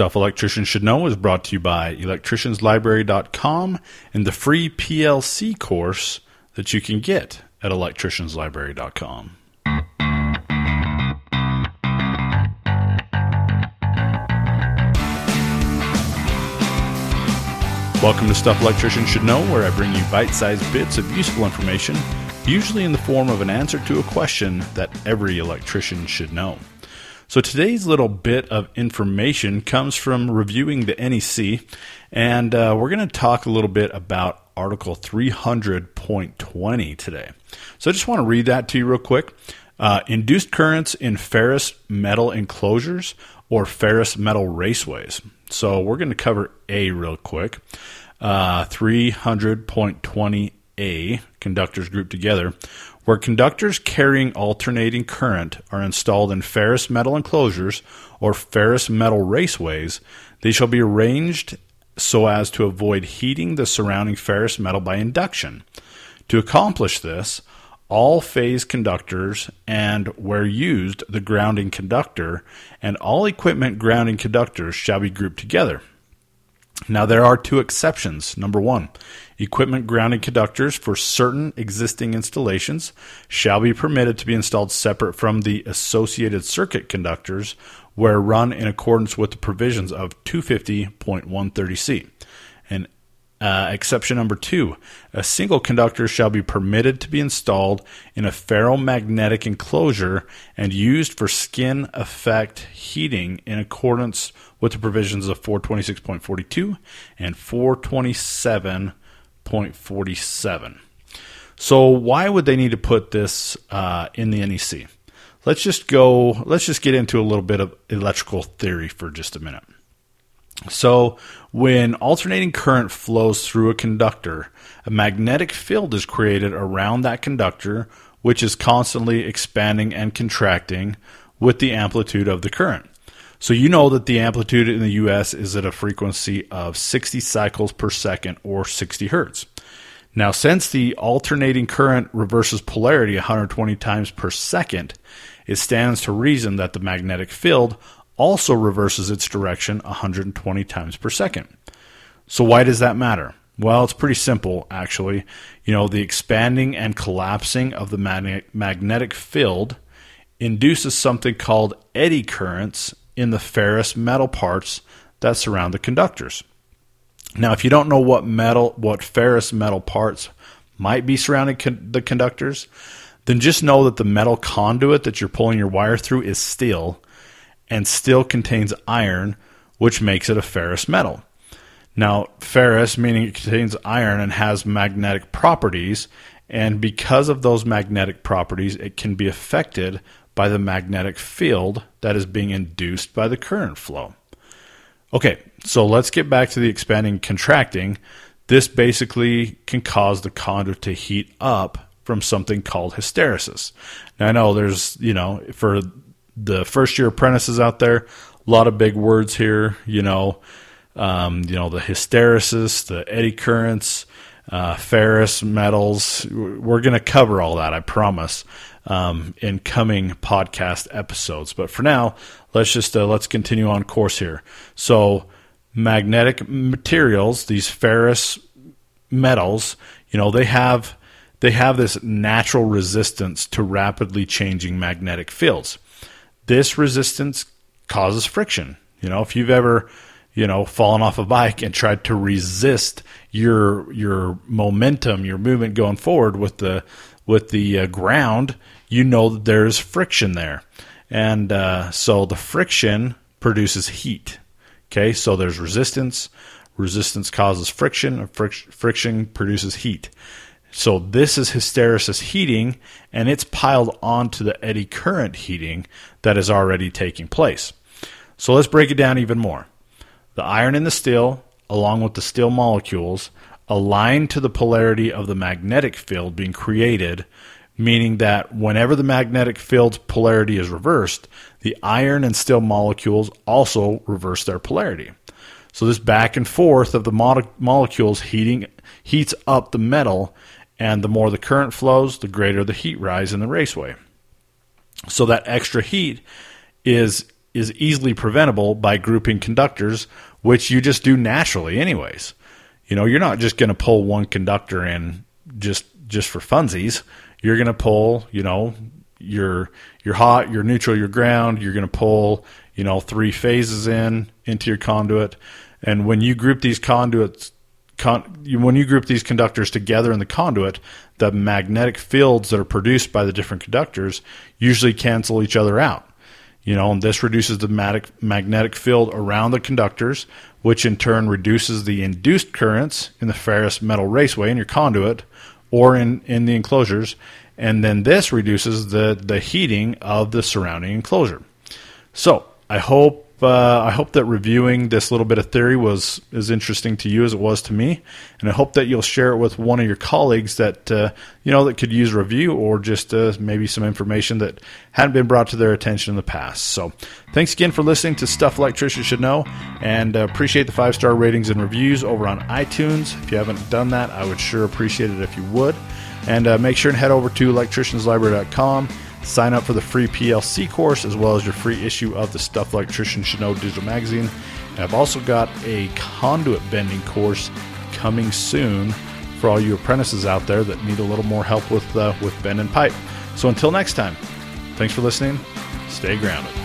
Stuff Electricians Should Know is brought to you by electricianslibrary.com and the free PLC course that you can get at electricianslibrary.com. Welcome to Stuff Electricians Should Know, where I bring you bite sized bits of useful information, usually in the form of an answer to a question that every electrician should know. So today's little bit of information comes from reviewing the NEC, and uh, we're going to talk a little bit about Article 300.20 today. So I just want to read that to you real quick. Uh, induced currents in ferrous metal enclosures or ferrous metal raceways. So we're going to cover A real quick. Uh, 300.20A, conductors grouped together, where conductors carrying alternating current are installed in ferrous metal enclosures or ferrous metal raceways, they shall be arranged so as to avoid heating the surrounding ferrous metal by induction. To accomplish this, all phase conductors and, where used, the grounding conductor and all equipment grounding conductors shall be grouped together. Now, there are two exceptions. Number one, equipment grounding conductors for certain existing installations shall be permitted to be installed separate from the associated circuit conductors where run in accordance with the provisions of 250.130C. Uh, exception number two a single conductor shall be permitted to be installed in a ferromagnetic enclosure and used for skin effect heating in accordance with the provisions of 426.42 and 427.47. So, why would they need to put this uh, in the NEC? Let's just go, let's just get into a little bit of electrical theory for just a minute. So, when alternating current flows through a conductor, a magnetic field is created around that conductor, which is constantly expanding and contracting with the amplitude of the current. So, you know that the amplitude in the US is at a frequency of 60 cycles per second or 60 hertz. Now, since the alternating current reverses polarity 120 times per second, it stands to reason that the magnetic field also reverses its direction 120 times per second. So, why does that matter? Well, it's pretty simple, actually. You know, the expanding and collapsing of the magnetic field induces something called eddy currents in the ferrous metal parts that surround the conductors. Now, if you don't know what metal, what ferrous metal parts might be surrounding con- the conductors, then just know that the metal conduit that you're pulling your wire through is steel and still contains iron, which makes it a ferrous metal. Now, ferrous meaning it contains iron and has magnetic properties, and because of those magnetic properties, it can be affected by the magnetic field that is being induced by the current flow. Okay, so let's get back to the expanding contracting. This basically can cause the conduit to heat up from something called hysteresis. Now I know there's, you know, for the first year apprentices out there, a lot of big words here. You know, um, you know the hysteresis, the eddy currents, uh, ferrous metals. We're going to cover all that, I promise, um, in coming podcast episodes. But for now, let's just uh, let's continue on course here. So, magnetic materials, these ferrous metals, you know, they have they have this natural resistance to rapidly changing magnetic fields this resistance causes friction. You know, if you've ever, you know, fallen off a bike and tried to resist your your momentum, your movement going forward with the with the uh, ground, you know that there's friction there, and uh, so the friction produces heat. Okay, so there's resistance. Resistance causes friction. friction produces heat. So this is hysteresis heating, and it's piled onto the eddy current heating that is already taking place. So let's break it down even more. The iron in the steel, along with the steel molecules, align to the polarity of the magnetic field being created, meaning that whenever the magnetic field's polarity is reversed, the iron and steel molecules also reverse their polarity. So this back and forth of the mo- molecules heating heats up the metal and the more the current flows, the greater the heat rise in the raceway. So that extra heat is is easily preventable by grouping conductors, which you just do naturally, anyways. You know, you're not just going to pull one conductor in just just for funsies. You're going to pull, you know, your your hot, your neutral, your ground. You're going to pull, you know, three phases in into your conduit. And when you group these conduits, con, when you group these conductors together in the conduit, the magnetic fields that are produced by the different conductors usually cancel each other out. You know, and this reduces the magnetic field around the conductors, which in turn reduces the induced currents in the ferrous metal raceway in your conduit or in, in the enclosures. And then this reduces the, the heating of the surrounding enclosure. So I hope uh, I hope that reviewing this little bit of theory was as interesting to you as it was to me, and I hope that you'll share it with one of your colleagues that uh, you know that could use review or just uh, maybe some information that hadn't been brought to their attention in the past. So, thanks again for listening to Stuff Electricians Should Know, and uh, appreciate the five star ratings and reviews over on iTunes. If you haven't done that, I would sure appreciate it if you would, and uh, make sure and head over to electricianslibrary.com Sign up for the free PLC course as well as your free issue of the Stuff Electrician Should Know digital magazine. And I've also got a conduit bending course coming soon for all you apprentices out there that need a little more help with uh, with bend and pipe. So until next time, thanks for listening. Stay grounded.